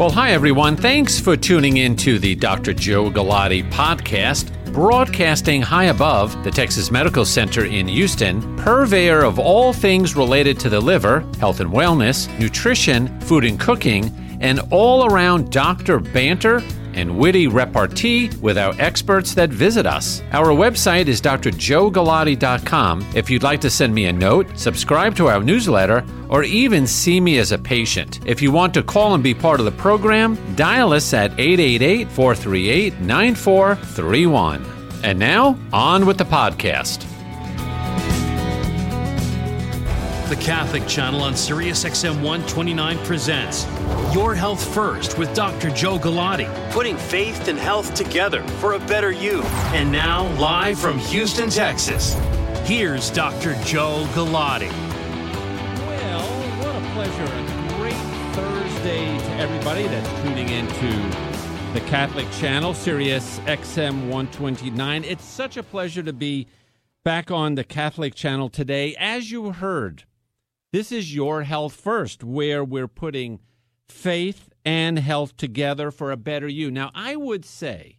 Well, hi, everyone. Thanks for tuning in to the Dr. Joe Galati podcast, broadcasting high above the Texas Medical Center in Houston, purveyor of all things related to the liver, health and wellness, nutrition, food and cooking, and all around doctor banter and witty repartee with our experts that visit us. Our website is drjoegalati.com. If you'd like to send me a note, subscribe to our newsletter, or even see me as a patient. If you want to call and be part of the program, dial us at 888 438 9431. And now, on with the podcast. The Catholic Channel on Sirius XM 129 presents Your Health First with Dr. Joe Galati, putting faith and health together for a better you. And now, live from Houston, Texas, here's Dr. Joe Galati. Well, what a pleasure and great Thursday to everybody that's tuning into the Catholic Channel, Sirius XM 129. It's such a pleasure to be back on the Catholic Channel today. As you heard, this is Your Health First, where we're putting faith and health together for a better you. Now, I would say,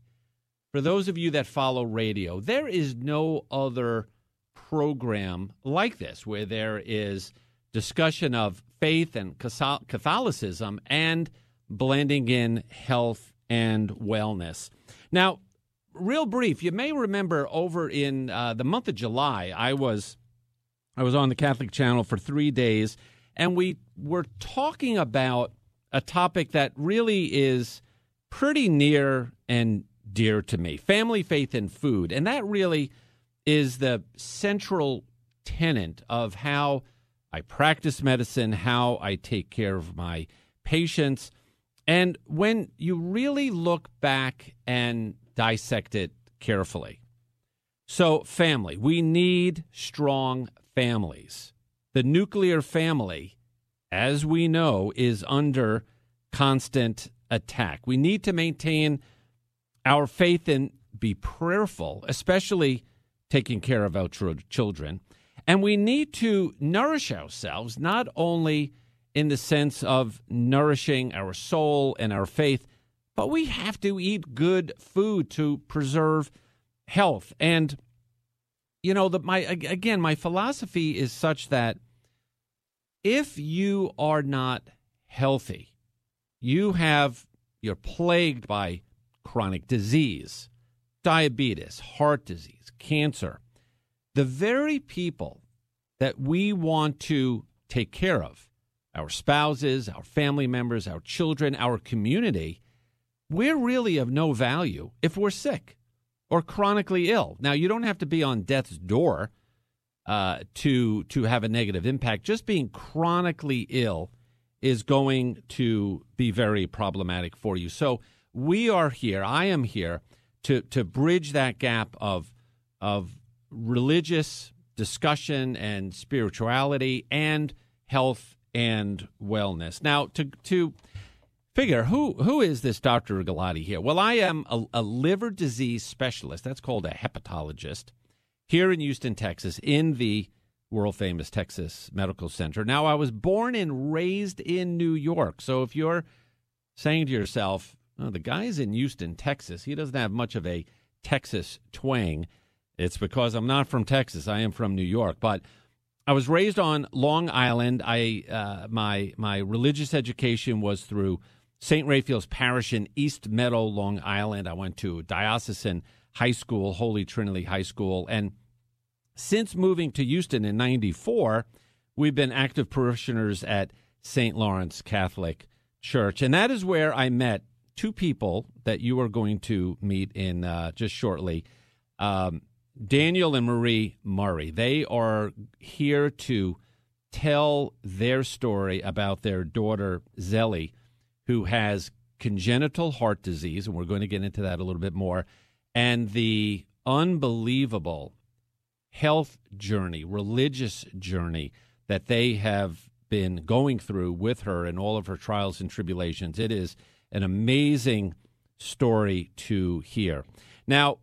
for those of you that follow radio, there is no other program like this where there is discussion of faith and Catholicism and blending in health and wellness. Now, real brief, you may remember over in uh, the month of July, I was I was on the Catholic Channel for three days, and we were talking about a topic that really is pretty near and dear to me family, faith, and food. And that really is the central tenet of how I practice medicine, how I take care of my patients. And when you really look back and dissect it carefully, so, family, we need strong families. The nuclear family, as we know, is under constant attack. We need to maintain our faith and be prayerful, especially taking care of our children. And we need to nourish ourselves, not only in the sense of nourishing our soul and our faith, but we have to eat good food to preserve health. And you know, the, my again, my philosophy is such that if you are not healthy, you have you're plagued by chronic disease, diabetes, heart disease, cancer. The very people that we want to take care of, our spouses, our family members, our children, our community, we're really of no value if we're sick or chronically ill. Now, you don't have to be on death's door uh, to to have a negative impact. Just being chronically ill is going to be very problematic for you. So we are here. I am here to to bridge that gap of of religious discussion and spirituality and health and wellness. Now, to to figure who who is this Dr. Galati here? Well, I am a, a, liver disease specialist. That's called a hepatologist here in Houston, Texas, in the world famous Texas Medical Center. Now, I was born and raised in New York. So if you're saying to yourself, oh, the guy's in Houston, Texas, he doesn't have much of a Texas twang. It's because I'm not from Texas. I am from New York, but I was raised on Long Island. I uh, my my religious education was through St. Raphael's Parish in East Meadow, Long Island. I went to diocesan high school, Holy Trinity High School. And since moving to Houston in 94, we've been active parishioners at St. Lawrence Catholic Church. And that is where I met two people that you are going to meet in uh, just shortly. Um, Daniel and Marie Murray. They are here to tell their story about their daughter, Zelie who has congenital heart disease, and we're going to get into that a little bit more, and the unbelievable health journey, religious journey that they have been going through with her and all of her trials and tribulations. It is an amazing story to hear. Now,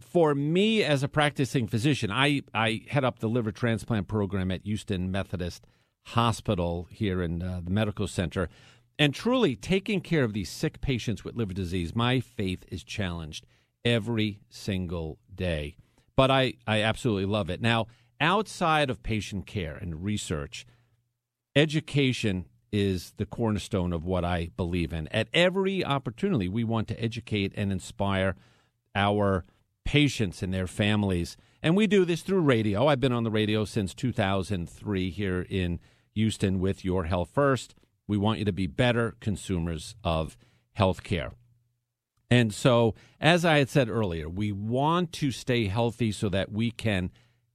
for me as a practicing physician, I, I head up the liver transplant program at Houston Methodist Hospital here in uh, the medical center. And truly, taking care of these sick patients with liver disease, my faith is challenged every single day. But I, I absolutely love it. Now, outside of patient care and research, education is the cornerstone of what I believe in. At every opportunity, we want to educate and inspire our patients and their families. And we do this through radio. I've been on the radio since 2003 here in Houston with Your Health First. We want you to be better consumers of health care. And so, as I had said earlier, we want to stay healthy so that we can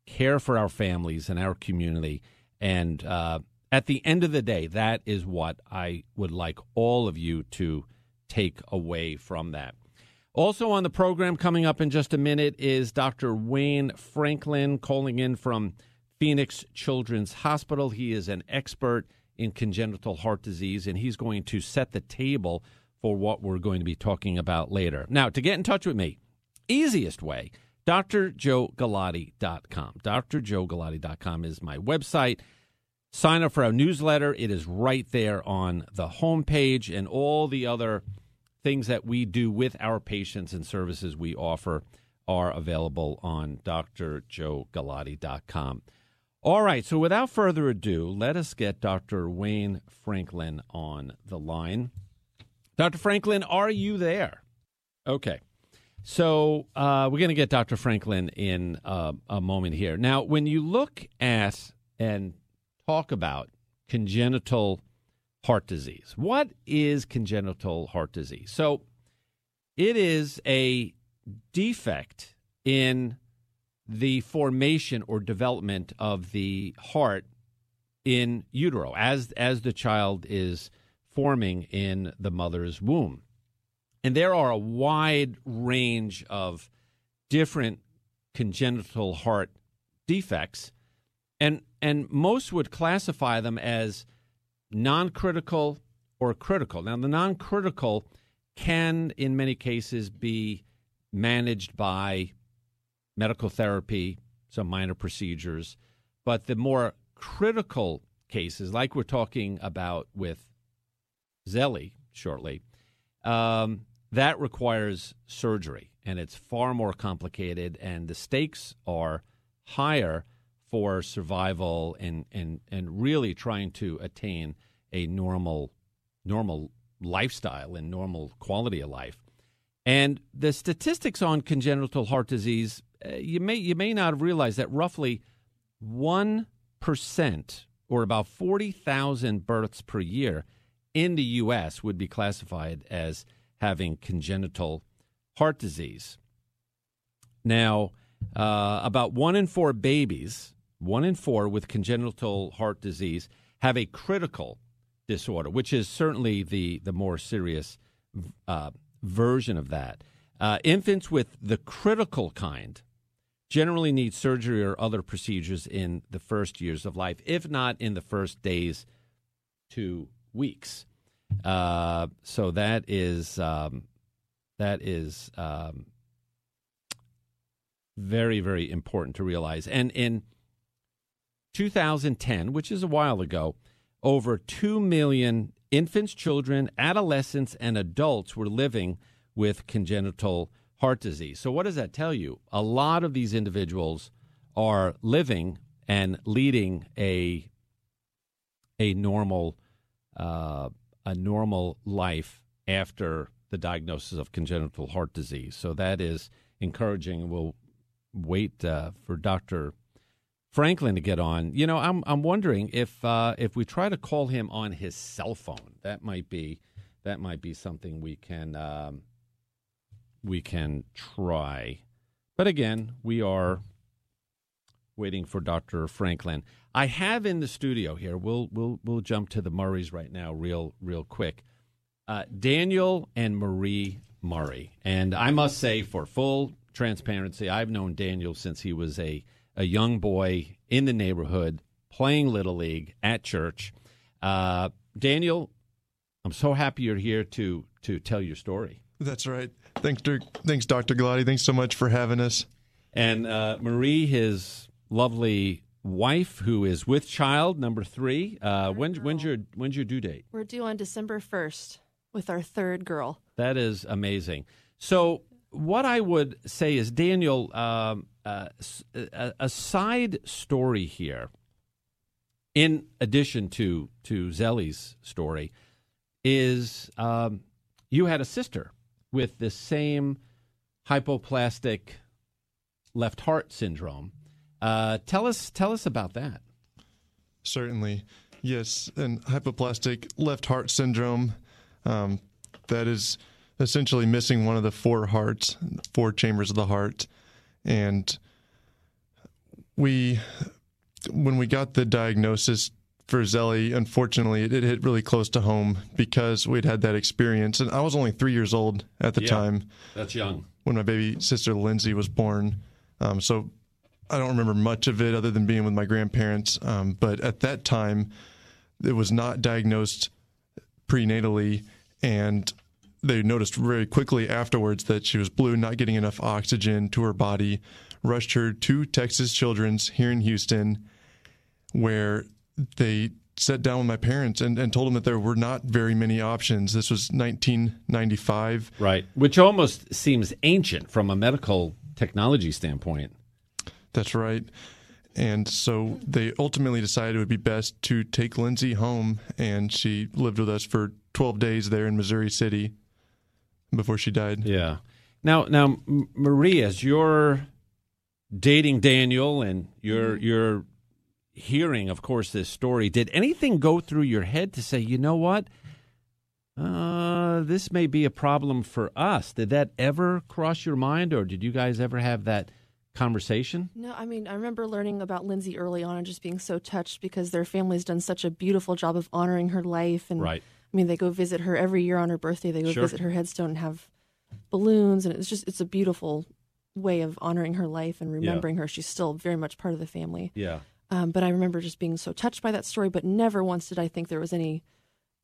care for our families and our community. And uh, at the end of the day, that is what I would like all of you to take away from that. Also on the program coming up in just a minute is Dr. Wayne Franklin calling in from Phoenix Children's Hospital. He is an expert in congenital heart disease, and he's going to set the table for what we're going to be talking about later. Now, to get in touch with me, easiest way, drjoegalati.com. drjoegalati.com is my website. Sign up for our newsletter. It is right there on the homepage and all the other things that we do with our patients and services we offer are available on drjoegalati.com. All right, so without further ado, let us get Dr. Wayne Franklin on the line. Dr. Franklin, are you there? Okay. So uh, we're going to get Dr. Franklin in uh, a moment here. Now, when you look at and talk about congenital heart disease, what is congenital heart disease? So it is a defect in the formation or development of the heart in utero as as the child is forming in the mother's womb. And there are a wide range of different congenital heart defects and and most would classify them as non-critical or critical. Now the non-critical can in many cases be managed by medical therapy, some minor procedures, but the more critical cases like we're talking about with Zelie shortly, um, that requires surgery, and it's far more complicated, and the stakes are higher for survival and and and really trying to attain a normal normal lifestyle and normal quality of life. And the statistics on congenital heart disease, you may you may not have realized that roughly one percent, or about forty thousand births per year, in the U.S. would be classified as having congenital heart disease. Now, uh, about one in four babies, one in four with congenital heart disease, have a critical disorder, which is certainly the, the more serious uh, version of that. Uh, infants with the critical kind generally need surgery or other procedures in the first years of life, if not in the first days to weeks. Uh, so that is um, that is um, very very important to realize. And in 2010, which is a while ago, over two million infants, children, adolescents, and adults were living with congenital heart disease. So what does that tell you? A lot of these individuals are living and leading a a normal uh, a normal life after the diagnosis of congenital heart disease. So that is encouraging. We'll wait uh, for Dr. Franklin to get on. You know, I'm I'm wondering if uh, if we try to call him on his cell phone, that might be that might be something we can um, we can try. But again, we are waiting for Dr. Franklin. I have in the studio here. We'll we'll we'll jump to the Murrays right now, real real quick. Uh, Daniel and Marie Murray, and I must say, for full transparency, I've known Daniel since he was a a young boy in the neighborhood playing little league at church. Uh, Daniel, I'm so happy you're here to to tell your story. That's right. Thanks, Dirk. Thanks, Dr. Galati. Thanks so much for having us. And uh, Marie, his lovely wife who is with child number three. Uh, when, when's your when's your due date? We're due on December 1st with our third girl. That is amazing. So, what I would say is, Daniel, um, uh, a, a side story here, in addition to to Zelie's story, is um, you had a sister with the same hypoplastic left heart syndrome. Uh, tell us tell us about that. Certainly, yes, and hypoplastic left heart syndrome. Um, that is essentially missing one of the four hearts, four chambers of the heart, and we, when we got the diagnosis for Zelie, unfortunately, it, it hit really close to home because we'd had that experience, and I was only three years old at the Yeah. time That's young. when my baby sister Lindsay was born. Um, so I don't remember much of it other than being with my grandparents. Um, but at that time, it was not diagnosed prenatally, and they noticed very quickly afterwards that she was blue, not getting enough oxygen to her body. Rushed her to Texas Children's here in Houston, where they sat down with my parents and, and told them that there were not very many options. This was 1995. Right. Which almost seems ancient from a medical technology standpoint. That's right. And so they ultimately decided it would be best to take Lindsay home, and she lived with us for 12 days there in Missouri City before she died. Yeah. Now, now, Marie, as you're dating Daniel and you're you're hearing, of course, this story, did anything go through your head to say, you know what? Uh, this may be a problem for us. Did that ever cross your mind, or did you guys ever have that conversation? No, I mean, I remember learning about Lindsay early on and just being so touched because their family's done such a beautiful job of honoring her life. And Right. I mean, they go visit her every year on her birthday. They go Sure. visit her headstone and have balloons, and it's just it's a beautiful way of honoring her life and remembering her. She's still very much part of the family. Yeah. Um, but I remember just being so touched by that story, but never once did I think there was any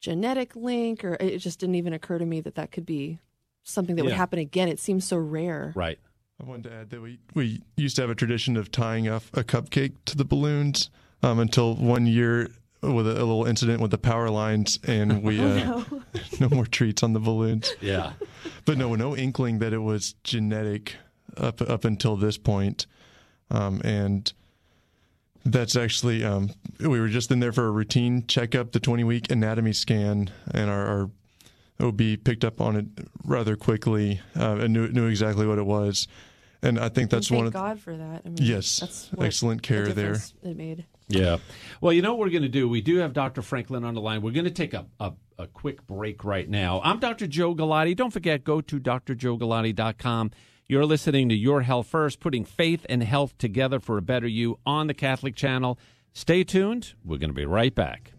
genetic link, or it just didn't even occur to me that that could be something that would happen again. It seems so rare. Right. I wanted to add that we, we used to have a tradition of tying off a cupcake to the balloons um, until one year with a, a little incident with the power lines, and we uh, no more treats on the balloons. Yeah. But no, no inkling that it was genetic up up until this point. Um, and that's actually um, we were just in there for a routine checkup, the 20 week anatomy scan, and our, our OB picked up on it rather quickly uh, and knew knew exactly what it was. And I think that's and one thank God for that. I mean, Yes, that's what excellent the care there. It made. Yeah. Well, you know what we're going to do? We do have Dr. Franklin on the line. We're going to take a, a, a quick break right now. I'm Dr. Joe Galati. Don't forget, go to drjoegalati.com. You're listening to Your Health First, putting faith and health together for a better you on the Catholic Channel. Stay tuned. We're going to be right back.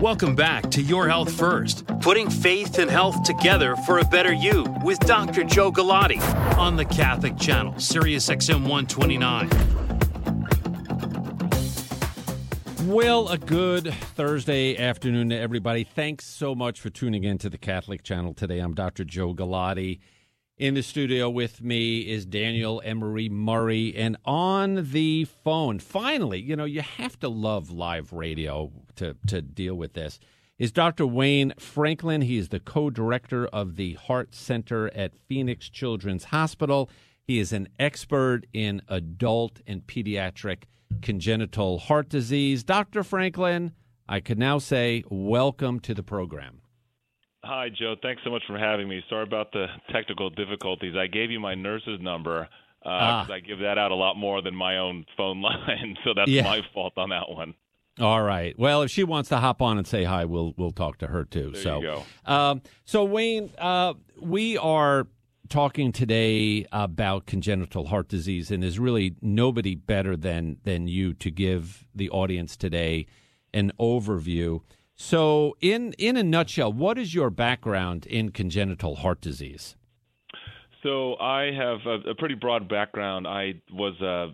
Welcome back to Your Health First, putting faith and health together for a better you with Dr. Joe Galati on the Catholic Channel, Sirius XM 129. Well, a good Thursday afternoon to everybody. Thanks so much for tuning in to the Catholic Channel today. I'm Dr. Joe Galati. In the studio with me is Daniel and Marie Murray. And on the phone, finally, you know, you have to love live radio to, to deal with this, is Dr. Wayne Franklin. He is the co director of the Heart Center at Phoenix Children's Hospital. He is an expert in adult and pediatric congenital heart disease. Dr. Franklin, I could now say welcome to the program. Hi, Joe. Thanks so much for having me. Sorry about the technical difficulties. I gave you my nurse's number because Ah. I give that out a lot more than my own phone line, so that's Yeah. my fault on that one. All right. Well, if she wants to hop on and say hi, we'll we'll talk to her too. There so, you go. Um, so Wayne, uh, we are talking today about congenital heart disease, and there's really nobody better than than you to give the audience today an overview. So, in in a nutshell, what is your background in congenital heart disease? So I have a, a pretty broad background. I was a,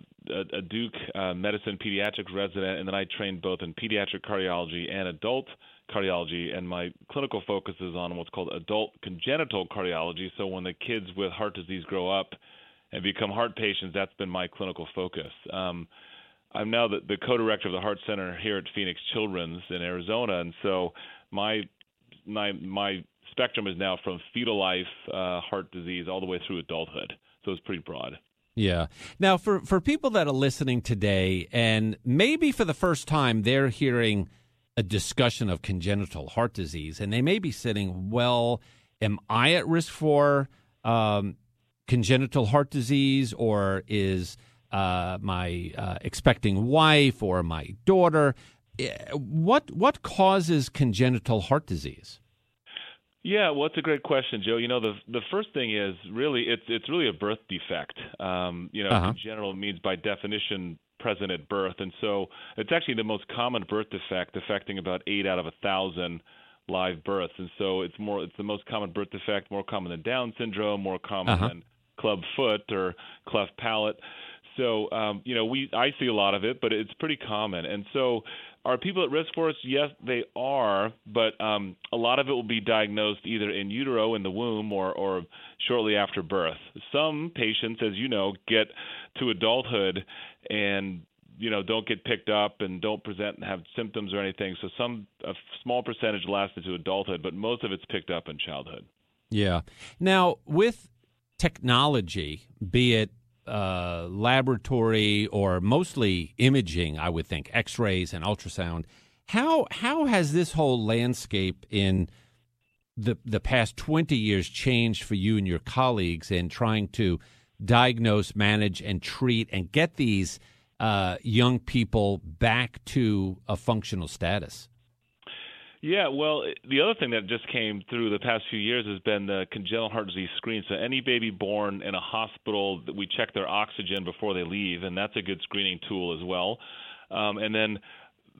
a, Duke uh, medicine pediatric resident, and then I trained both in pediatric cardiology and adult cardiology, and my clinical focus is on what's called adult congenital cardiology. So when the kids with heart disease grow up and become heart patients, that's been my clinical focus. Um, I'm now the, the co-director of the Heart Center here at Phoenix Children's in Arizona, and so my my my spectrum is now from fetal life uh, heart disease all the way through adulthood. So it's pretty broad. Yeah. Now, for for people that are listening today, and maybe for the first time, they're hearing a discussion of congenital heart disease, and they may be sitting, well, am I at risk for um, congenital heart disease, or is uh, my uh, expecting wife or my daughter? Eh, what what causes congenital heart disease? Yeah, well, it's a great question, Joe. You know, the the first thing is really it's it's really a birth defect. Um, you know, uh-huh. congenital means by definition present at birth, and so it's actually the most common birth defect, affecting about eight out of a thousand live births. And so it's more it's the most common birth defect, more common than Down syndrome, more common uh-huh. than club foot or cleft palate. So um, you know, we I see a lot of it, but it's pretty common. And so are people at risk for it? Yes, they are, but um, a lot of it will be diagnosed either in utero in the womb or, or shortly after birth. Some patients, as you know, get to adulthood and you know don't get picked up and don't present and have symptoms or anything. So some a small percentage lasts into adulthood, but most of it's picked up in childhood. Yeah. Now with technology, be it uh, laboratory or mostly imaging, I would think, X-rays and ultrasound. How how has this whole landscape in the the past twenty years changed for you and your colleagues in trying to diagnose, manage, and treat and get these uh, young people back to a functional status? Yeah, well, the other thing that just came through the past few years has been the congenital heart disease screen. So any baby born in a hospital, we check their oxygen before they leave, and that's a good screening tool as well. Um, and then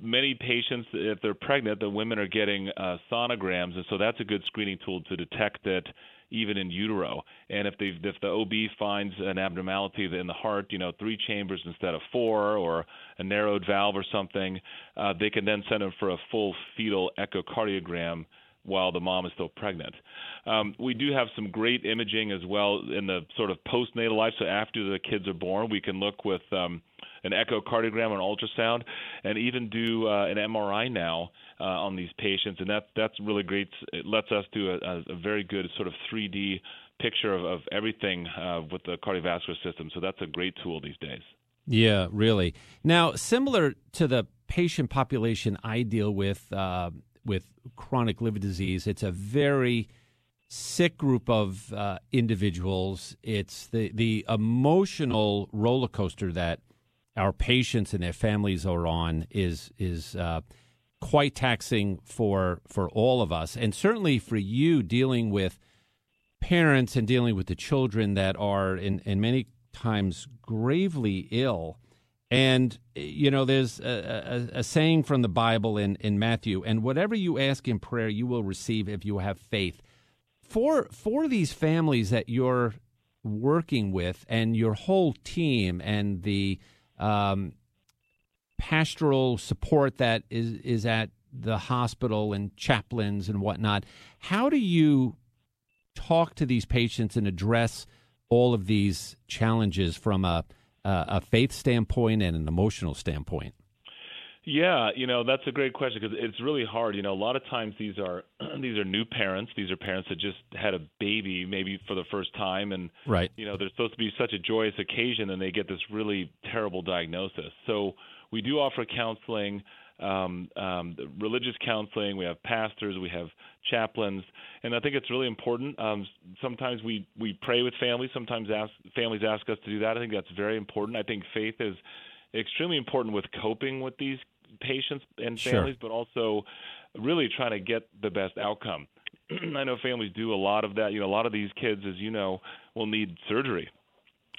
many patients, if they're pregnant, the women are getting uh, sonograms, and so that's a good screening tool to detect it even in utero. And if they if the OB finds an abnormality in the heart, you know, three chambers instead of four, or a narrowed valve or something, uh, they can then send them for a full fetal echocardiogram while the mom is still pregnant. Um, we do have some great imaging as well in the sort of postnatal life. So after the kids are born, we can look with um, an echocardiogram an ultrasound, and even do uh, an MRI now uh, on these patients, and that that's really great. It lets us do a, a very good sort of 3D picture of, of everything uh, with the cardiovascular system. So that's a great tool these days. Yeah, really. Now, similar to the patient population I deal with uh, with chronic liver disease, it's a very sick group of uh, individuals. It's the the emotional roller coaster that our patients and their families are on is is uh, quite taxing for for all of us, and certainly for you dealing with parents and dealing with the children that are in, in many times gravely ill. And you know, there's a, a, a, saying from the Bible in, in Matthew, and whatever you ask in prayer, you will receive if you have faith. For for these families that you're working with, and your whole team, and the um, pastoral support that is is at the hospital and chaplains and whatnot. How do you talk to these patients and address all of these challenges from a a faith standpoint and an emotional standpoint? Yeah, you know that's a great question because it's really hard. You know, a lot of times these are these are new parents. These are parents that just had a baby, maybe for the first time, and right. You know, they're supposed to be such a joyous occasion, and they get this really terrible diagnosis. So we do offer counseling, um, um, religious counseling. We have pastors, we have chaplains, and I think it's really important. Um, sometimes we we pray with families. Sometimes ask, families ask us to do that. I think that's very important. I think faith is extremely important with coping with these patients and families, sure. but also really trying to get the best outcome. I know families do a lot of that. You know, a lot of these kids, as you know, will need surgery.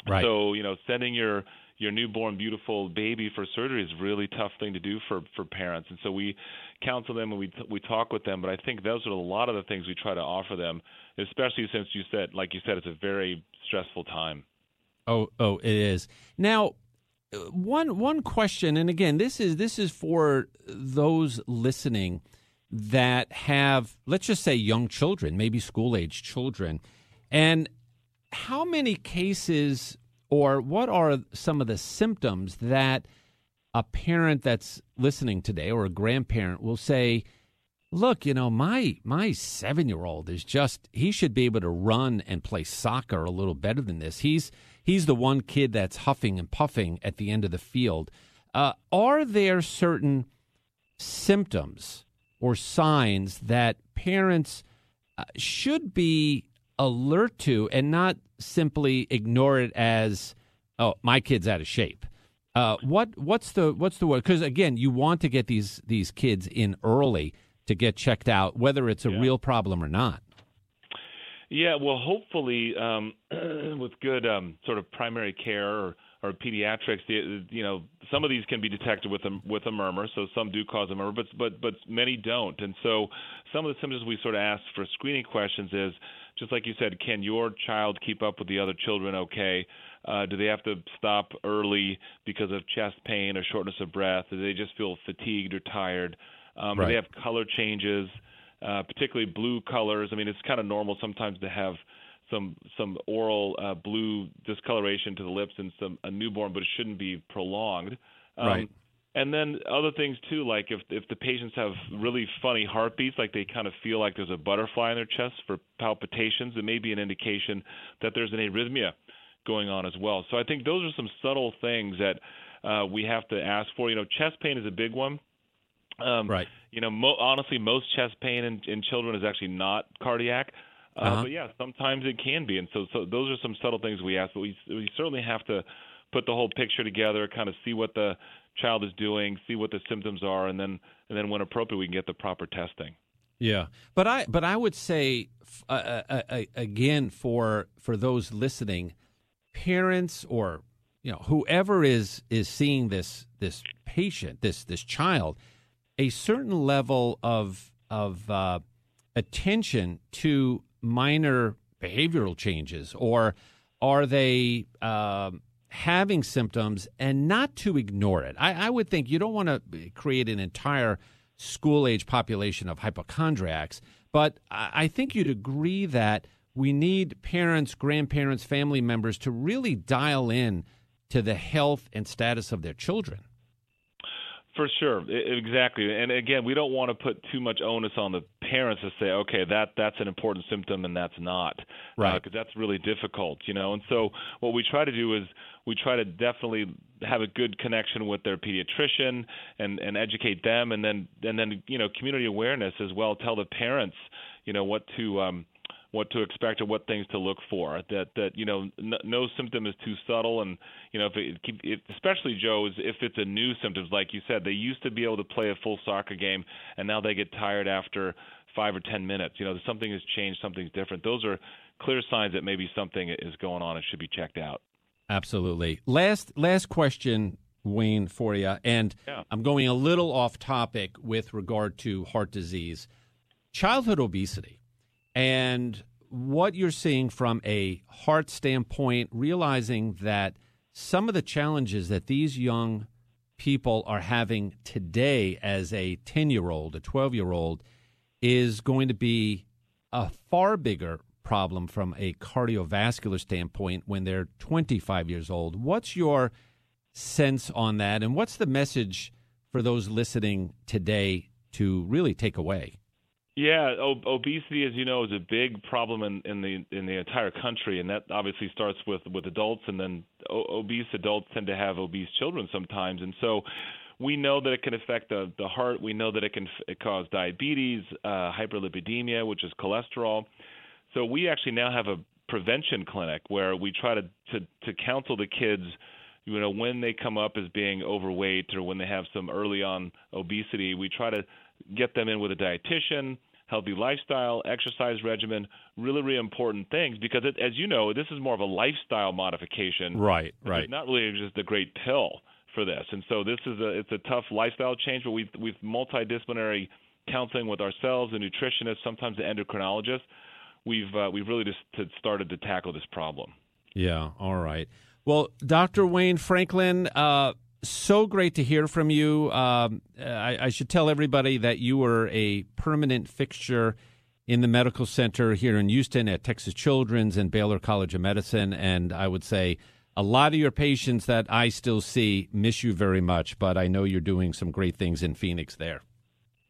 Right. So, you know, sending your your newborn beautiful baby for surgery is a really tough thing to do for for parents. And so we counsel them and we we talk with them. But I think those are a lot of the things we try to offer them, especially since you said, like you said, it's a very stressful time. Oh, oh, it is. Now, one one question, and again, this is this is for those listening that have, let's just say, young children, maybe school age children. And how many cases or what are some of the symptoms that a parent that's listening today or a grandparent will say, look, you know, my my 7-year-old is just he should be able to run and play soccer a little better than this. He's he's the one kid that's huffing and puffing at the end of the field. Uh, are there certain symptoms or signs that parents uh, should be alert to and not simply ignore it as oh my kid's out of shape uh, what what's the what's the word because again you want to get these these kids in early to get checked out whether it's a Yeah. real problem or not Yeah, well, hopefully, um, with good um, sort of primary care or, or pediatrics, the, you know, some of these can be detected with a with a murmur. So some do cause a murmur, but but but many don't. And so some of the symptoms we sort of ask for screening questions is just like you said, can your child keep up with the other children? Okay. Uh, do they have to stop early because of chest pain or shortness of breath? Do they just feel fatigued or tired? Um, Do they have color changes? uh, particularly blue colors. I mean, it's kind of normal sometimes to have some some oral uh, blue discoloration to the lips in some a newborn, but it shouldn't be prolonged. Um, Right. And then other things too, like if if the patients have really funny heartbeats, like they kind of feel like there's a butterfly in their chest for palpitations, it may be an indication that there's an arrhythmia going on as well. So I think those are some subtle things that uh, we have to ask for. You know, chest pain is a big one. Um, Right. You know, mo- honestly, most chest pain in, in children is actually not cardiac. Uh, Uh-huh. But yeah, sometimes it can be, and so so those are some subtle things we ask. But we we certainly have to put the whole picture together, kind of see what the child is doing, see what the symptoms are, and then and then when appropriate, we can get the proper testing. Yeah, but I but I would say uh, uh, uh, again for for those listening, parents or you know whoever is is seeing this this patient this this child, a certain level of of uh, attention to minor behavioral changes, or are they? Um, having symptoms and not to ignore it. I, I would think you don't want to eh, create an entire school age population of hypochondriacs, but I, I think you'd agree that we need parents, grandparents, family members to really dial in to the health and status of their children. For sure, exactly. And again, we don't want to put too much onus on the parents to say, okay, that that's an important symptom and that's not, Right. Because that's really difficult, you know. And so, what we try to do is we try to definitely have a good connection with their pediatrician and and educate them, and then and then you know community awareness as well. Tell the parents, you know, what to um, what to expect or what things to look for. That that you know n- no symptom is too subtle, and you know if it, keep- it especially Joe is if it's a new symptoms like you said, they used to be able to play a full soccer game, and now they get tired after five or ten minutes. You know something has changed, something's different. Those are clear signs that maybe something is going on and should be checked out. Absolutely. Last last question, Wayne, for you, and Yeah. I'm going a little off topic with regard to heart disease, childhood obesity, and what you're seeing from a heart standpoint, realizing that some of the challenges that these young people are having today as a 10 year old, a 12 year old, is going to be a far bigger problem from a cardiovascular standpoint when they're 25 years old. What's your sense on that? And what's the message for those listening today to really take away? Yeah, ob- obesity, as you know, is a big problem in, in the in the entire country, and that obviously starts with with adults, and then o- obese adults tend to have obese children sometimes, and so we know that it can affect the the heart. We know that it can f- it cause diabetes, uh, hyperlipidemia, which is cholesterol. So we actually now have a prevention clinic where we try to to, to counsel the kids you know when they come up as being overweight or when they have some early on obesity we try to get them in with a dietitian healthy lifestyle exercise regimen really really important things because it, as you know this is more of a lifestyle modification Right, it's not really just a great pill for this and so this is a it's a tough lifestyle change but we've we've multidisciplinary counseling with ourselves the nutritionist sometimes the endocrinologist we've uh, we've really just started to tackle this problem Yeah, all right. Well, Dr. Wayne Franklin, uh, so great to hear from you. Um, I, I, should tell everybody that you were a permanent fixture in the medical center here in Houston at Texas Children's and Baylor College of Medicine. And I would say a lot of your patients that I still see miss you very much, but I know you're doing some great things in Phoenix there.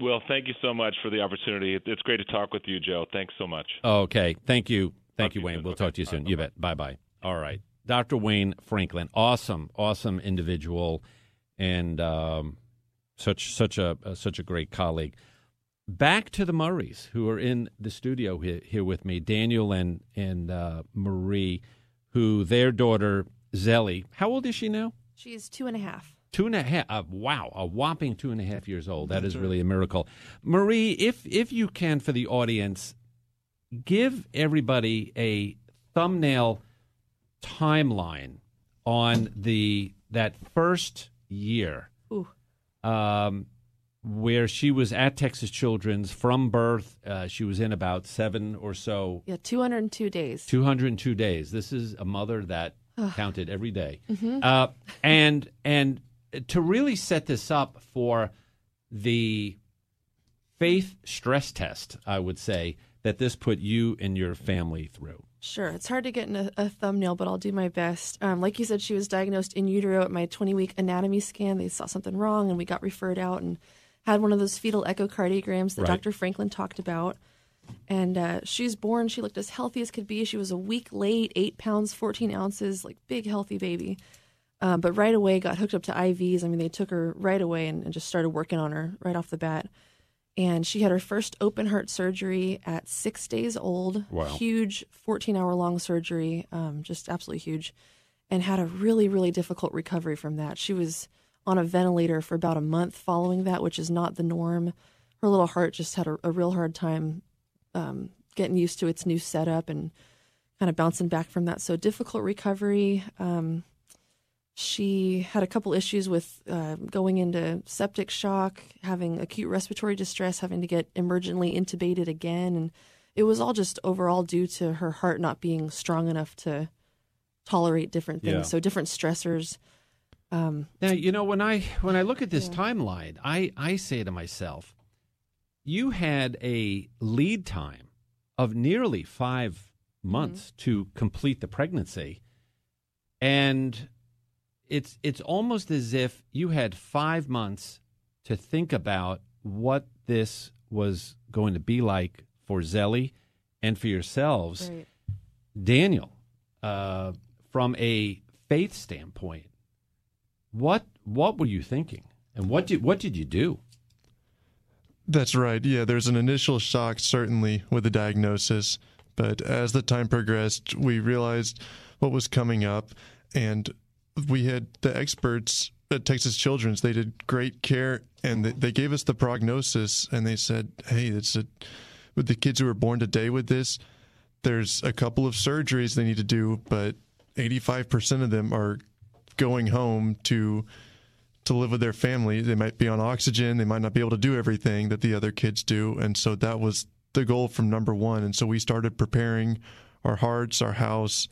Well, thank you so much for the opportunity. It's great to talk with you, Joe. Thanks so much. Okay. Thank you. Thank talk you, Wayne. Soon. We'll okay. talk to you soon. Bye. You bet. Bye bye. All right. Dr. Wayne Franklin, awesome, awesome individual, and um, such such a uh, such a great colleague. Back to the Murrays, who are in the studio here, here with me, Daniel and and uh, Marie, who their daughter Zelie. How old is she now? She's two and a half. Two and a half. Uh, wow, a whopping two and a half years old. That's really a miracle. Marie, if if you can for the audience, give everybody a thumbnail timeline on the that first year um, where she was at Texas Children's from birth. Uh, she was in about seven or so. Yeah, 202 days. 202 days. This is a mother that counted every day. Mm-hmm. Uh, and and to really set this up for the faith stress test, I would say that this put you and your family through. Sure. It's hard to get in a, a thumbnail, but I'll do my best. Um, like you said, she was diagnosed in utero at my 20 week anatomy scan. They saw something wrong and we got referred out and had one of those fetal echocardiograms that right. Dr. Franklin talked about. And uh, she was born, she looked as healthy as could be. She was a week late, eight pounds, 14 ounces, like big, healthy baby. Uh, but right away got hooked up to IVs. I mean, they took her right away and, and just started working on her right off the bat and she had her first open heart surgery at six days old. Wow. Huge 14 hour long surgery, um, just absolutely huge, and had a really, really difficult recovery from that. She was on a ventilator for about a month following that, which is not the norm. Her little heart just had a, a real hard time um, getting used to its new setup and kind of bouncing back from that. So, difficult recovery. Um, she had a couple issues with uh, going into septic shock, having acute respiratory distress, having to get emergently intubated again, and it was all just overall due to her heart not being strong enough to tolerate different things. Yeah. So different stressors. Um, now you know when I when I look at this yeah. timeline, I I say to myself, you had a lead time of nearly five months mm-hmm. to complete the pregnancy, and it's it's almost as if you had five months to think about what this was going to be like for Zelie and for yourselves. Right. Daniel, uh, from a faith standpoint, what what were you thinking, and what did what did you do? That's right. Yeah, there's an initial shock certainly with the diagnosis, but as the time progressed, we realized what was coming up, and we had the experts at Texas Children's. They did great care, and they, gave us the prognosis. And they said, "Hey, it's a with the kids who were born today with this. There's a couple of surgeries they need to do, but 85% of them are going home to to live with their family. They might be on oxygen. They might not be able to do everything that the other kids do. And so that was the goal from number one. And so we started preparing our hearts, our house."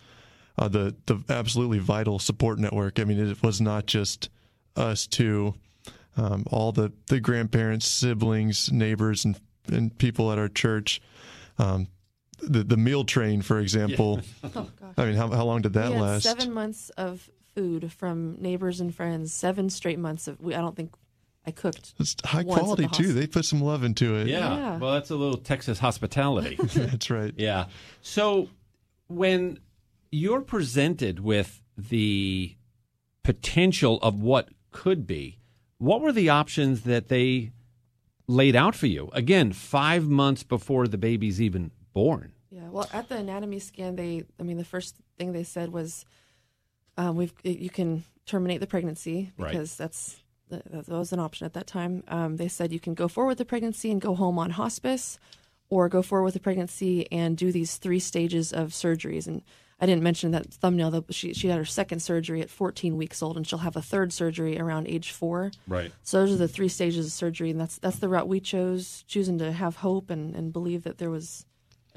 uh, the the absolutely vital support network. I mean, it was not just us two, um, all the the grandparents, siblings, neighbors, and and people at our church. Um, the the meal train, for example. Yeah. oh, I mean, how how long did that last? Seven months of food from neighbors and friends. Seven straight months of. We, I don't think I cooked. It's high quality the too. They put some love into it. Yeah. yeah. Well, that's a little Texas hospitality. that's right. Yeah. So when you're presented with the potential of what could be. What were the options that they laid out for you? Again, five months before the baby's even born. Yeah. Well, at the anatomy scan, they, I mean, the first thing they said was, um, we've, you can terminate the pregnancy because right. that's, that was an option at that time. Um, they said you can go forward with the pregnancy and go home on hospice, or go forward with the pregnancy and do these three stages of surgeries. And I didn't mention that thumbnail that she she had her second surgery at 14 weeks old, and she'll have a third surgery around age four. Right. So those are the three stages of surgery, and that's that's the route we chose, choosing to have hope and and believe that there was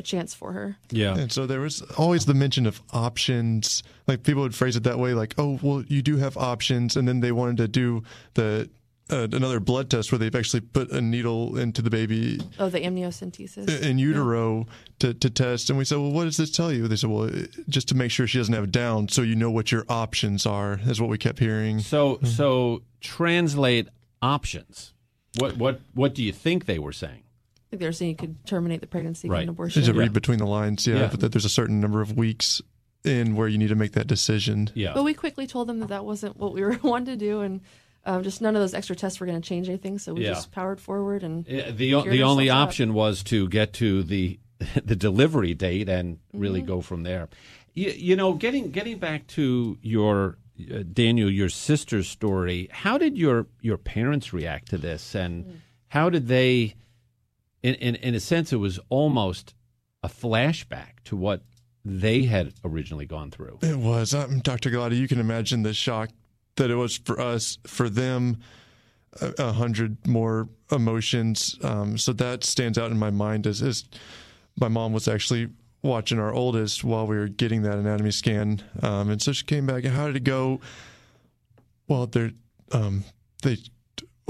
a chance for her. Yeah. And so there was always the mention of options. Like people would phrase it that way, like, "Oh, well, you do have options," and then they wanted to do the uh, another blood test where they've actually put a needle into the baby Oh, the amniocentesis. in utero to, to test. And we said, well, what does this tell you? They said, well, just to make sure she doesn't have Down, so you know what your options are. Is what we kept hearing. So so translate options. What what what do you think they were saying? I think they were saying you could terminate the pregnancy, get Right. an abortion. Just to Yeah. read between the lines, yeah, Yeah. but that there's a certain number of weeks in where you need to make that decision. Yeah. But we quickly told them that that wasn't what we were wanting to do, and um, just none of those extra tests were going to change anything. So we Yeah. just powered forward and Uh, the o- the only ourselves out. option was to get to the the delivery date and really Mm-hmm. go from there. You, you know, getting getting back to your uh, Daniel, your sister's story. How did your your parents react to this, and Mm. how did they? In, in in a sense, it was almost a flashback to what they had originally gone through. It was, um, Dr. Galati. You can imagine the shock that it was for us, for them, a, a hundred more emotions. Um, so that stands out in my mind as, as my mom was actually watching our oldest while we were getting that anatomy scan. Um, and so she came back. And how did it go? Well, um, they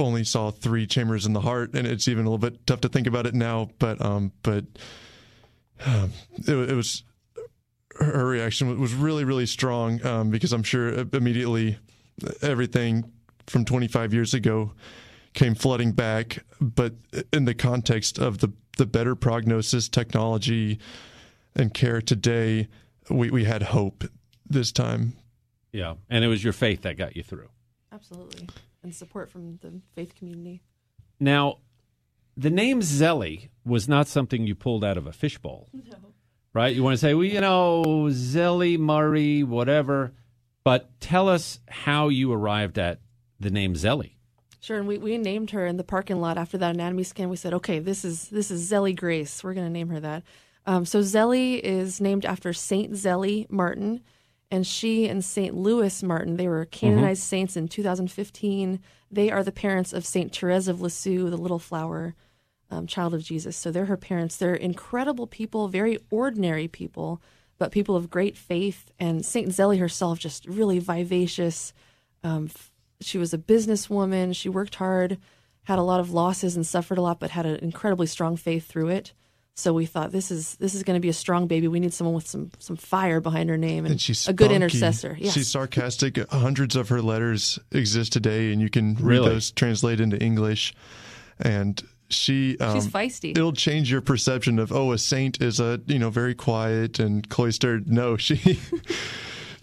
only saw three chambers in the heart, and it's even a little bit tough to think about it now. But um, but um, it, it was her reaction was really really strong um, because I'm sure immediately everything from 25 years ago came flooding back. But in the context of the the better prognosis technology and care today, we, we had hope this time. Yeah, and it was your faith that got you through. absolutely and support from the faith community. Now, the name Zelie was not something you pulled out of a fishbowl. Right? You want to say, well, you know, Zelie, Murray, whatever. But tell us how you arrived at the name Zelie. Sure, and we, we named her in the parking lot after that anatomy scan. We said, okay, this is this is Zelie Grace. We're going to name her that. Um, so Zelie is named after Saint Zelie Martin, and she and Saint Louis Martin. They were canonized saints in 2015. They are the parents of Saint Therese of Lisieux, the Little Flower, um, child of Jesus. So they're her parents. They're incredible people, very ordinary people, but people of great faith. And Saint Zelie herself, just really vivacious. Um, she was a businesswoman. She worked hard, had a lot of losses and suffered a lot, but had an incredibly strong faith through it. So we thought this is this is going to be a strong baby. We need someone with some some fire behind her name and, And she's a good spunky. intercessor. Yes. She's sarcastic. Hundreds of her letters exist today, and you can read Really? those translate into English. And she, um, She's feisty. It'll change your perception of oh, a saint is a you know very quiet and cloistered. No, she.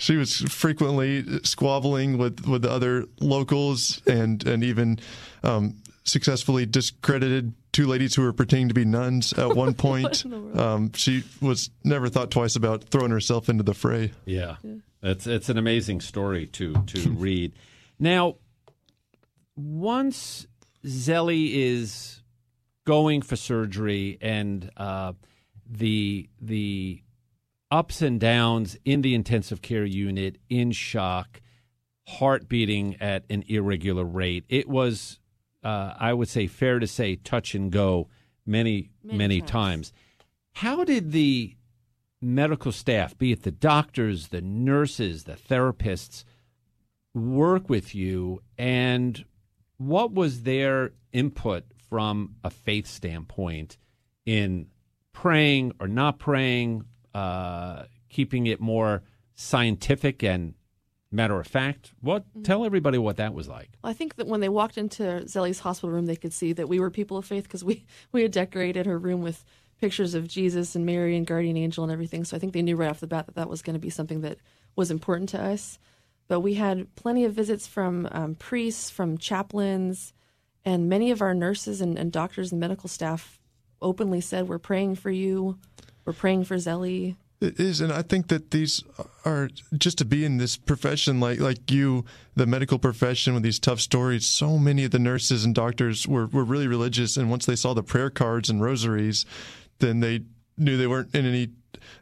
She was frequently squabbling with, with the other locals and, and even um, successfully discredited two ladies who were pretending to be nuns at one point. um, she was never thought twice about throwing herself into the fray. Yeah. It's it's an amazing story to to read. Now, once Zelie is going for surgery and uh, the the ups and downs in the intensive care unit, in shock, heart beating at an irregular rate, it was, uh, I would say, fair to say, touch and go many many, Many times. times. How did the medical staff, be it the doctors, the nurses, the therapists, work with you, and what was their input from a faith standpoint in praying or not praying, uh, keeping it more scientific and matter of fact? What tell everybody what that was like? I think that when they walked into Zelie's hospital room, they could see that we were people of faith because we, we had decorated her room with pictures of Jesus and Mary and Guardian Angel and everything. So I think they knew right off the bat that that was going to be something that was important to us. But we had plenty of visits from um, priests, from chaplains, and many of our nurses and, and doctors and medical staff openly said, We're praying for you. We're praying for Zelie. It is, and I think that these are just to be in this profession, like like you, the medical profession, with these tough stories. So many of the nurses and doctors were were really religious, and once they saw the prayer cards and rosaries, then they knew they weren't in any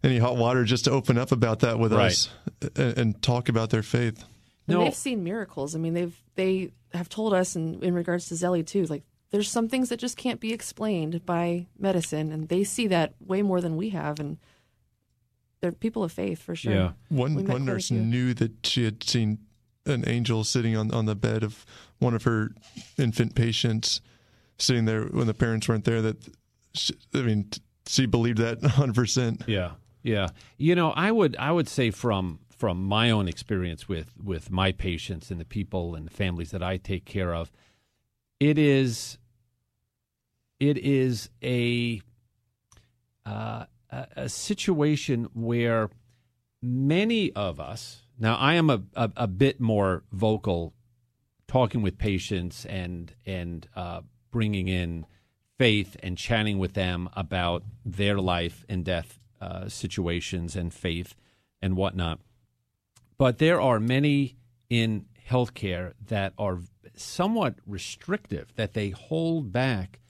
any hot water just to open up about that with Right. us and, and talk about their faith. And No. they've seen miracles. I mean, they've they have told us, in, in regards to Zelie too, like there's some things that just can't be explained by medicine, and they see that way more than we have, and they're people of faith for sure. Yeah. One one nurse knew that she had seen an angel sitting on, on the bed of one of her infant patients, sitting there when the parents weren't there. That she, I mean, she believed that 100. percent Yeah, yeah. You know, I would I would say from from my own experience with with my patients and the people and the families that I take care of, it is it is a uh, a, a situation where many of us now I am a, a, a bit more vocal talking with patients and and uh, bringing in faith and chatting with them about their life and death uh, situations and faith and whatnot. But there are many in healthcare that are somewhat restrictive, that they hold back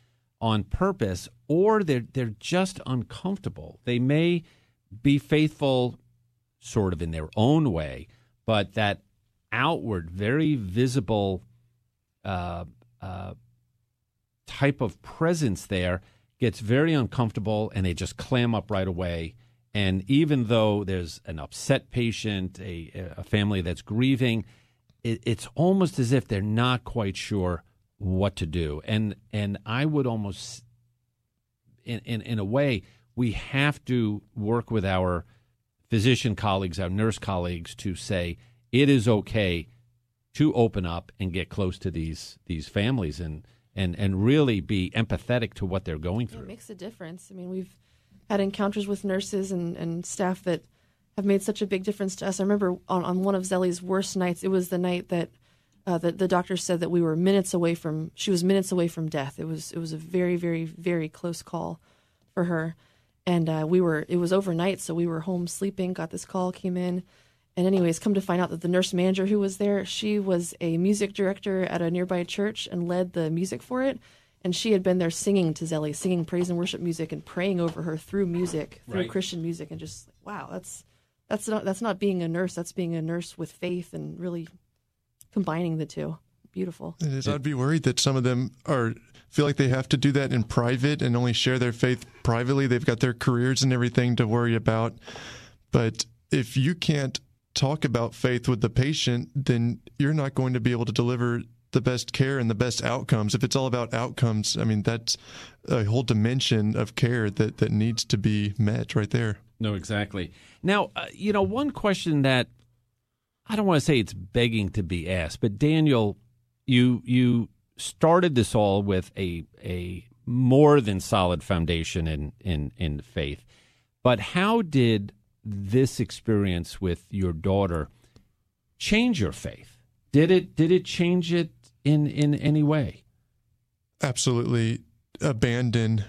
on purpose, or they're they're just uncomfortable. They may be faithful, sort of in their own way, but that outward, very visible uh, uh, type of presence there gets very uncomfortable, and they just clam up right away. And even though there's an upset patient, a, a family that's grieving, it, it's almost as if they're not quite sure what to do. And and I would almost, in in, in a way, we have to work with our physician colleagues, our nurse colleagues, to say it is okay to open up and get close to these these families and and and really be empathetic to what they're going through. It makes a difference. I mean, we've had encounters with nurses and, and staff that have made such a big difference to us. I remember on, on one of Zelie's worst nights, it was the night that uh, the, the doctor said that we were minutes away from she was minutes away from death. It was it was a very very very close call for her, and uh, we were it was overnight, so we were home sleeping. Got this call, came in, and anyways, come to find out that the nurse manager who was there, she was a music director at a nearby church and led the music for it. And she had been there singing to Zelie, singing praise and worship music and praying over her through music, through Right. Christian music, and just wow, that's that's not that's not being a nurse. That's being a nurse with faith and really combining the two. Beautiful. It is. I'd be worried that some of them are feel like they have to do that in private and only share their faith privately. They've got their careers and everything to worry about. But if you can't talk about faith with the patient, then you're not going to be able to deliver the best care and the best outcomes. If it's all about outcomes, I mean that's a whole dimension of care that that needs to be met right there. No, exactly. Now, uh, you know, one question that I don't want to say it's begging to be asked, but Daniel, you you started this all with a a more than solid foundation in in in faith. But how did this experience with your daughter change your faith? Did it did it change it in in any way? absolutely abandon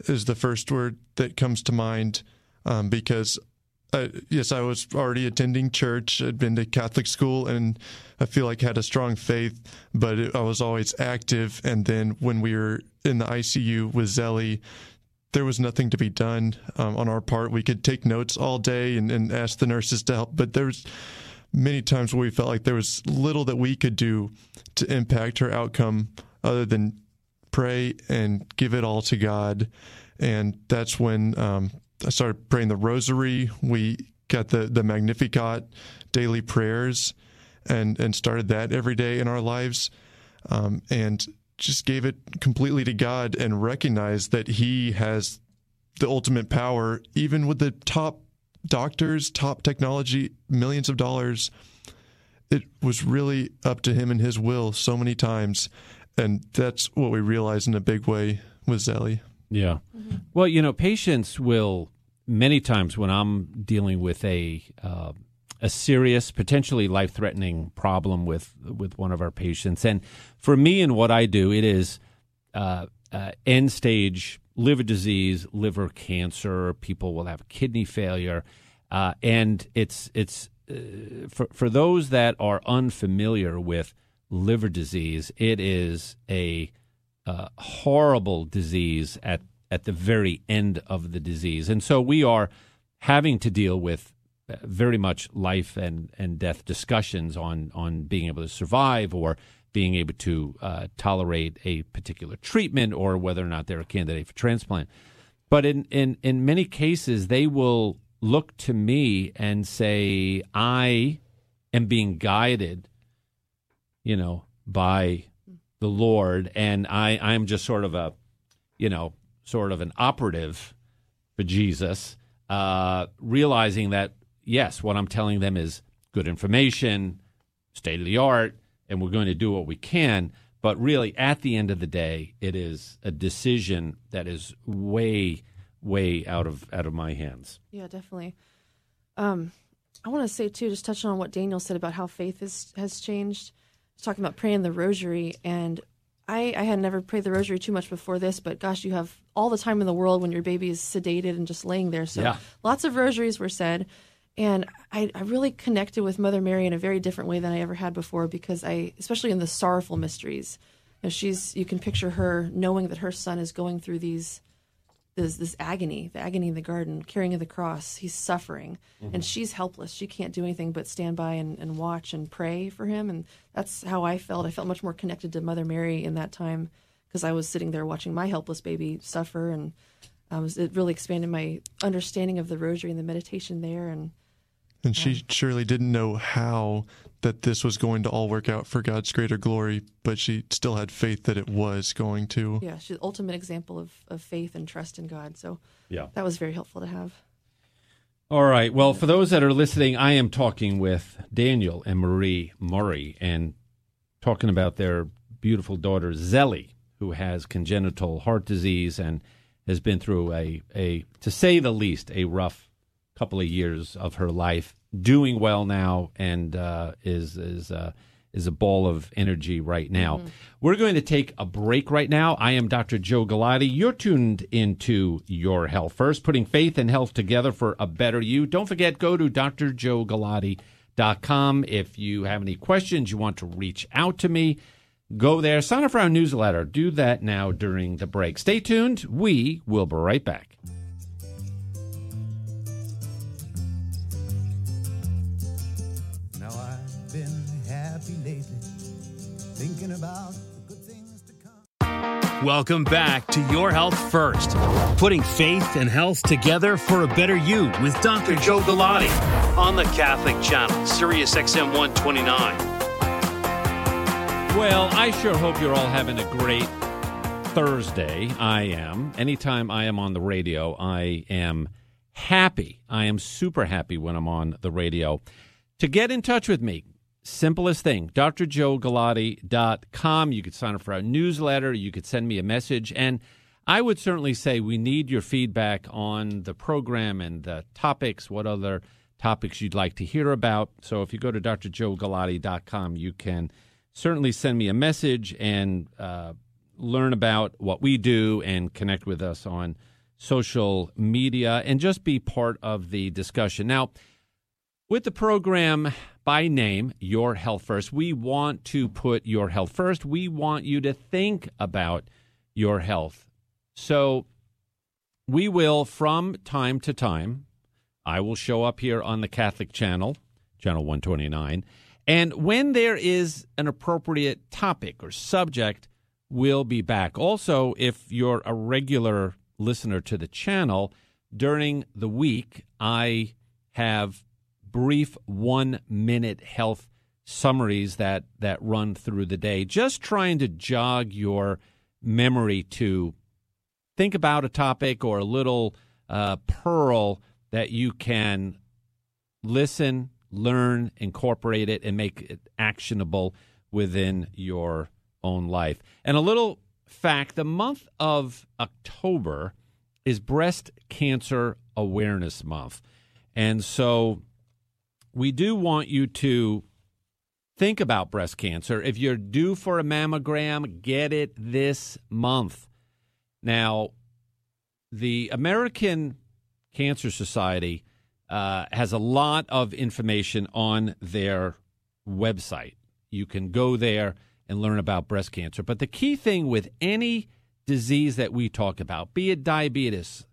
is the first word that comes to mind um, because uh, yes i was already attending church. I'd been to catholic school and i feel like had a strong faith but it, i was always active. And then when we were in the icu with zelie there was nothing to be done um, on our part. We could take notes all day and, and ask the nurses to help but there was many times where we felt like there was little that we could do to impact her outcome other than pray and give it all to God. And that's when um, I started praying the rosary. We got the, the Magnificat daily prayers and, and started that every day in our lives. Um, and just gave it completely to God and recognized that He has the ultimate power, even with the top doctors, top technology, millions of dollars. It was really up to him and his will so many times. And that's what we realized in a big way with Zelie. Yeah. Well, you know, patients will many times when I'm dealing with a uh, a serious, potentially life threatening problem with with one of our patients, and for me and what I do, it is uh, uh, end stage liver disease, liver cancer. People will have kidney failure, uh, and it's it's uh, for for those that are unfamiliar with liver disease, it is a uh, horrible disease at at the very end of the disease, and so we are having to deal with uh, very much life and, and death discussions on on being able to survive or being able to uh, tolerate a particular treatment or whether or not they're a candidate for transplant. But in, in, in many cases, they will look to me and say, I am being guided, you know, by the Lord, and I, I'm just sort of a, you know, sort of an operative for Jesus, uh, realizing that, yes, what I'm telling them is good information, state of the art, and we're going to do what we can. But really, at the end of the day, it is a decision that is way, way out of out of my hands. Yeah, definitely. Um, I want to say too, just touching on what Daniel said about how faith is, has changed. Talking about praying the Rosary, and I, I had never prayed the Rosary too much before this, but gosh, you have all the time in the world when your baby is sedated and just laying there. So Yeah. lots of rosaries were said. And I, I really connected with Mother Mary in a very different way than I ever had before because I, especially in the sorrowful mysteries, you know, she's, you can picture her knowing that her son is going through these, this, this agony, the agony in the garden, carrying of the cross. He's suffering mm-hmm. and she's helpless. She can't do anything but stand by and, and watch and pray for him. And that's how I felt. I felt much more connected to Mother Mary in that time because I was sitting there watching my helpless baby suffer. And I was, it really expanded my understanding of the rosary and the meditation there. And And she surely didn't know how that this was going to all work out for God's greater glory, but she still had faith that it was going to. yeah, she's the ultimate example of, of faith and trust in God. So Yeah. that was very helpful to have. All right. Well, for those that are listening, I am talking with Daniel and Marie Murray and talking about their beautiful daughter, Zelie, who has congenital heart disease and has been through a, a to say the least, a rough couple of years of her life. Doing well now and uh, is is uh, is a ball of energy right now. We're going to take a break right now. I am Dr. Joe Galati. You're tuned into Your Health First, putting faith and health together for a better you. Don't forget, go to drjoegalati.com. If you have any questions, you want to reach out to me, go there. Sign up for our newsletter. Do that now during the break. Stay tuned. We will be right back. Thinking about the good things to come. Welcome back to Your Health First, putting faith and health together for a better you with Dr. Joe Galati on the Catholic Channel, Sirius XM 129. Well, I sure hope you're all having a great Thursday. I am. Anytime I am on the radio, I am happy. I am super happy when I'm on the radio. To get in touch with me, simplest thing, drjoegalati.com. You could sign up for our newsletter. You could send me a message. And I would certainly say we need your feedback on the program and the topics, what other topics you'd like to hear about. So if you go to drjoegalati.com, you can certainly send me a message and uh, learn about what we do and connect with us on social media and just be part of the discussion. Now, with the program by name, Your Health First, we want to put your health first. We want you to think about your health. So we will, from time to time, I will show up here on the Catholic channel, channel 129. And when there is an appropriate topic or subject, we'll be back. Also, if you're a regular listener to the channel, during the week, I have brief one minute health summaries that, that run through the day, just trying to jog your memory to think about a topic or a little uh, pearl that you can listen, learn, incorporate it, and make it actionable within your own life. And a little fact the month of October is Breast Cancer Awareness Month. And so we do want you to think about breast cancer. If you're due for a mammogram, get it this month. Now, the American Cancer Society uh, has a lot of information on their website. You can go there and learn about breast cancer. But the key thing with any disease that we talk about, be it diabetes,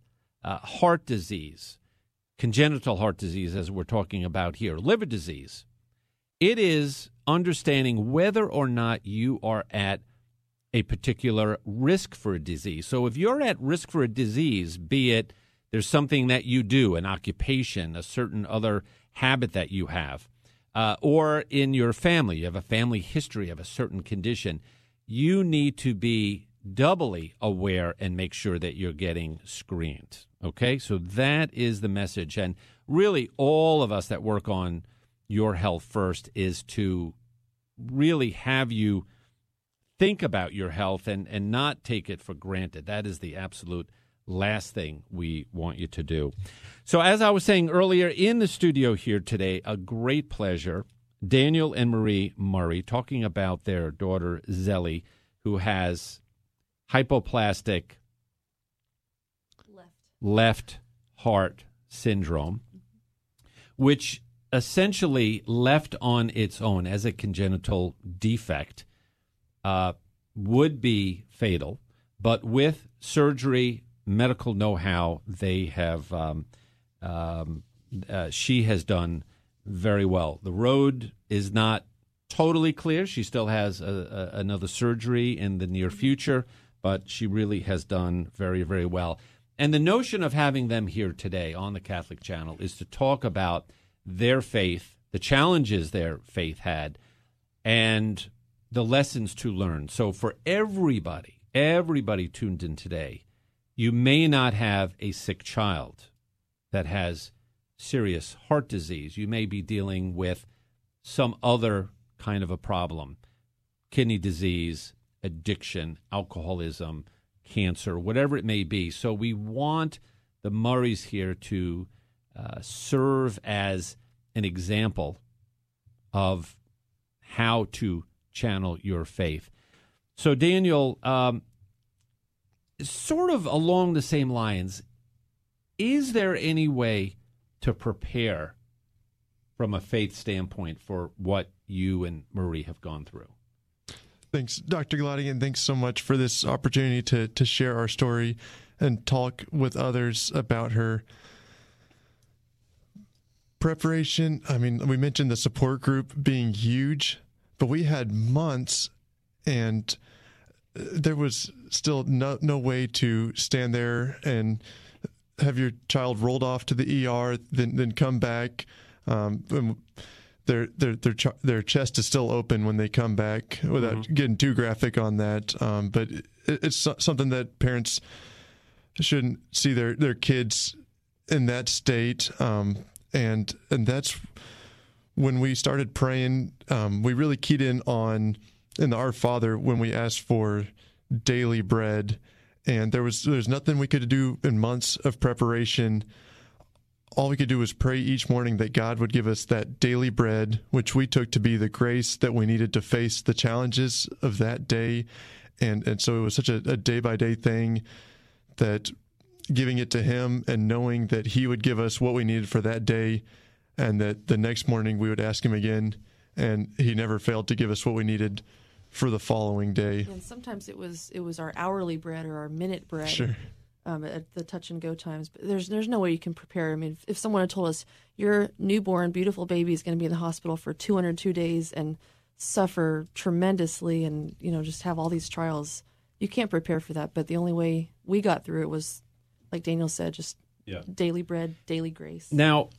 uh, heart disease, congenital heart disease, as we're talking about here, liver disease, It is understanding whether or not you are at a particular risk for a disease. So if you're at risk for a disease, be it there's something that you do, an occupation, a certain other habit that you have, uh, or in your family, you have a family history of a certain condition, you need to be doubly aware and make sure that you're getting screened. Okay, so that is the message. And really, all of us that work on your health first is to really have you think about your health and, and not take it for granted. That is the absolute last thing we want you to do. So, as I was saying earlier in the studio here today, a great pleasure. Daniel and Marie Murray talking about their daughter Zelie, who has hypoplastic Left. heart syndrome, which essentially left on its own as a congenital defect uh, would be fatal. But with surgery, medical know how, they have, um, um, uh, she has done very well. The road is not totally clear. She still has a, a, another surgery in the near future, but she really has done very, very well. And the notion of having them here today on the Catholic Channel is to talk about their faith, the challenges their faith had, and the lessons to learn. So, for everybody, everybody tuned in today, you may not have a sick child that has serious heart disease. You may be dealing with some other kind of a problem kidney disease, addiction, alcoholism, cancer, whatever it may be. So, we want the Murrays here to uh, serve as an example of how to channel your faith. So, Daniel, um, sort of along the same lines, is there any way to prepare from a faith standpoint for what you and Marie have gone through? Thanks, Dr. Galati, and thanks so much for this opportunity to to share our story and talk with others about her preparation. I mean, we mentioned the support group being huge, but we had months and there was still no no way to stand there and have your child rolled off to the ER, then then come back. Um, their their their their chest is still open when they come back. Without mm-hmm. getting too graphic on that, um, but it, it's something that parents shouldn't see their their kids in that state. Um, and and that's when we started praying. Um, we really keyed in on in the Our Father when we asked for daily bread, and there was there's nothing we could do in months of preparation. All we could do was pray each morning that God would give us that daily bread, which we took to be the grace that we needed to face the challenges of that day. And and so it was such a day by day thing that giving it to him and knowing that he would give us what we needed for that day and that the next morning we would ask him again and he never failed to give us what we needed for the following day. And sometimes it was it was our hourly bread or our minute bread. Sure. Um, at the touch and go times, but there's there's no way you can prepare. I mean, if, if someone had told us your newborn beautiful baby is going to be in the hospital for 202 days and suffer tremendously, and you know just have all these trials, you can't prepare for that. But the only way we got through it was, like Daniel said, just yeah. daily bread, daily grace. Now,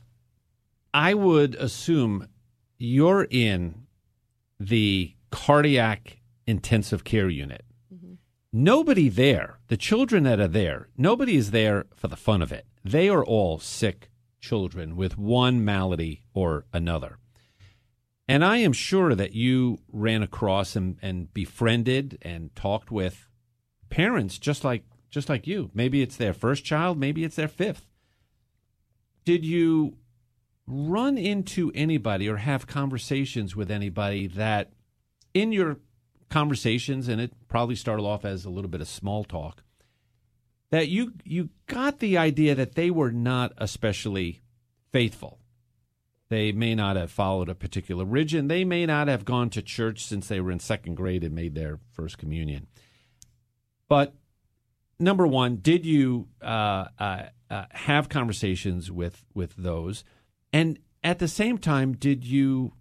I would assume you're in the cardiac intensive care unit. Nobody there, the children that are there, nobody is there for the fun of it. They are all sick children with one malady or another. And I am sure that you ran across and, and befriended and talked with parents just like just like you. Maybe it's their first child, maybe it's their fifth. Did you run into anybody or have conversations with anybody that in your conversations, and it probably started off as a little bit of small talk, that you you got the idea that they were not especially faithful. They may not have followed a particular religion. They may not have gone to church since they were in second grade and made their first communion. But number one, did you uh, uh, uh, have conversations with with those? And at the same time, did you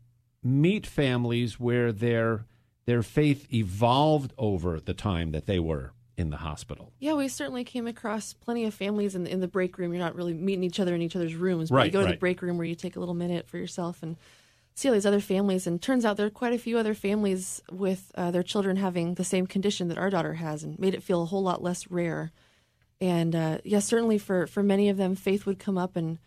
meet families where their their faith evolved over the time that they were in the hospital. Yeah, we certainly came across plenty of families in the, in the break room. You're not really meeting each other in each other's rooms, but Right, you go to right. the break room where you take a little minute for yourself and see all these other families. And turns out there are quite a few other families with uh, their children having the same condition that our daughter has, and made it feel a whole lot less rare. And uh, yeah, certainly for for many of them, faith would come up, and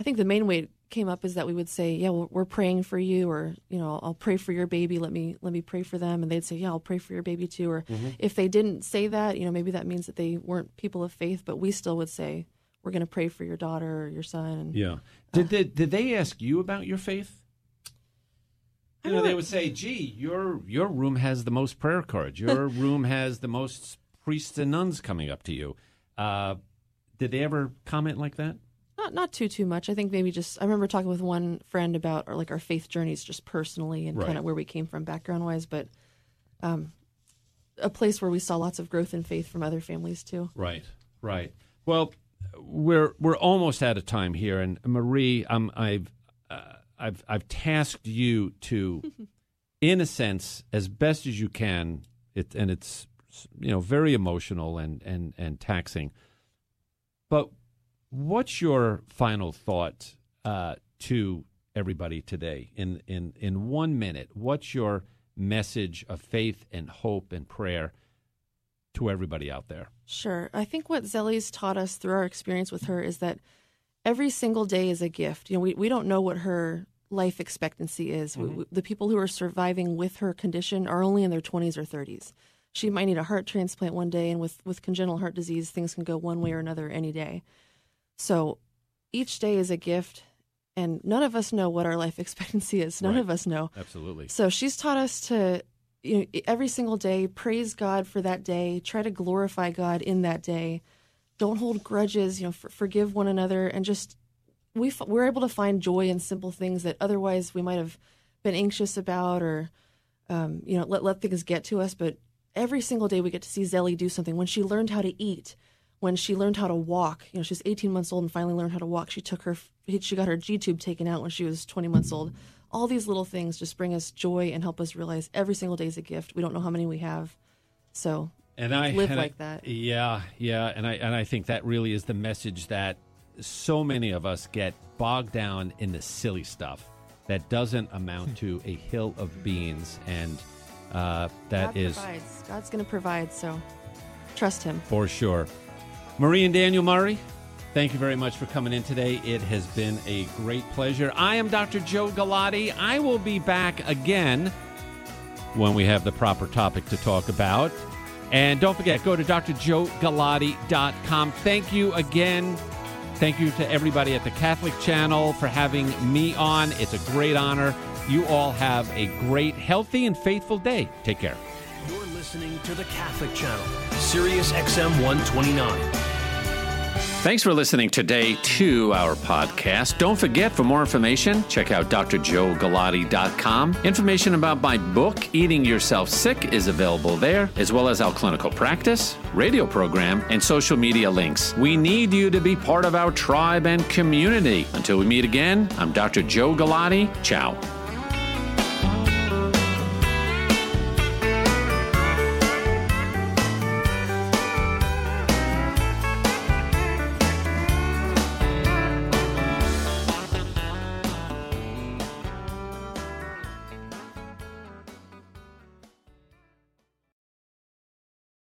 I think the main way came up is that we would say, "Yeah, we're praying for you," or you know, "I'll pray for your baby. Let me let me pray for them," and they'd say, "Yeah, I'll pray for your baby too." Or if they didn't say that, you know, maybe that means that they weren't people of faith, but we still would say, "We're going to pray for your daughter or your son." And Yeah. Did they, did they ask you about your faith? You know, they would say, "Gee, your your room has the most prayer cards. Your room has the most priests and nuns coming up to you." Uh, did they ever comment like that? Not not too too much. I think maybe just I remember talking with one friend about our, like our faith journeys just personally and Right. kind of where we came from background wise, but um, a place where we saw lots of growth in faith from other families too. Right, right. Well, we're we're almost out of time here, and Marie, um, I've uh, I've I've tasked you to, in a sense, as best as you can, it and it's you know very emotional and and and taxing. But what's your final thought uh, to everybody today in in in one minute? What's your message of faith and hope and prayer to everybody out there? Sure. I think what Zelie's taught us through our experience with her is that every single day is a gift. You know, we, we don't know what her life expectancy is. We- we- the people who are surviving with her condition are only in their 20s or 30s. She might need a heart transplant one day, and with, with congenital heart disease, things can go one way or another any day. So each day is a gift, and none of us know what our life expectancy is. None Right. of us know. Absolutely. So she's taught us to, you know, every single day praise God for that day. Try to glorify God in that day. Don't hold grudges. You know, for, forgive one another, and just we f- we're able to find joy in simple things that otherwise we might have been anxious about, or um, you know, let let things get to us. But every single day we get to see Zelie do something. When she learned how to eat, when she learned how to walk, you know, she's 18 months old and finally learned how to walk. She took her, she got her G tube taken out when she was 20 months old. All these little things just bring us joy and help us realize every single day is a gift. We don't know how many we have, so and I live and I- like that. Yeah, yeah, and I and I think that really is the message that so many of us get bogged down in the silly stuff that doesn't amount to a hill of beans, and uh, that God is provides. God's going to provide. So trust Him. for sure. Marie and Daniel Murray, thank you very much for coming in today. It has been a great pleasure. I am Dr. Joe Galati. I will be back again when we have the proper topic to talk about. And don't forget, go to drjoegalati.com. Thank you again. Thank you to everybody at the Catholic Channel for having me on. It's a great honor. You all have a great, healthy, and faithful day. Take care. Listening to the Catholic Channel, Sirius XM 129. Thanks for listening today to our podcast. Don't forget, for more information, check out drjoegalati.com. Information about my book, Eating Yourself Sick, is available there, as well as our clinical practice, radio program, and social media links. We need you to be part of our tribe and community. Until we meet again, I'm Dr. Joe Galati. Ciao.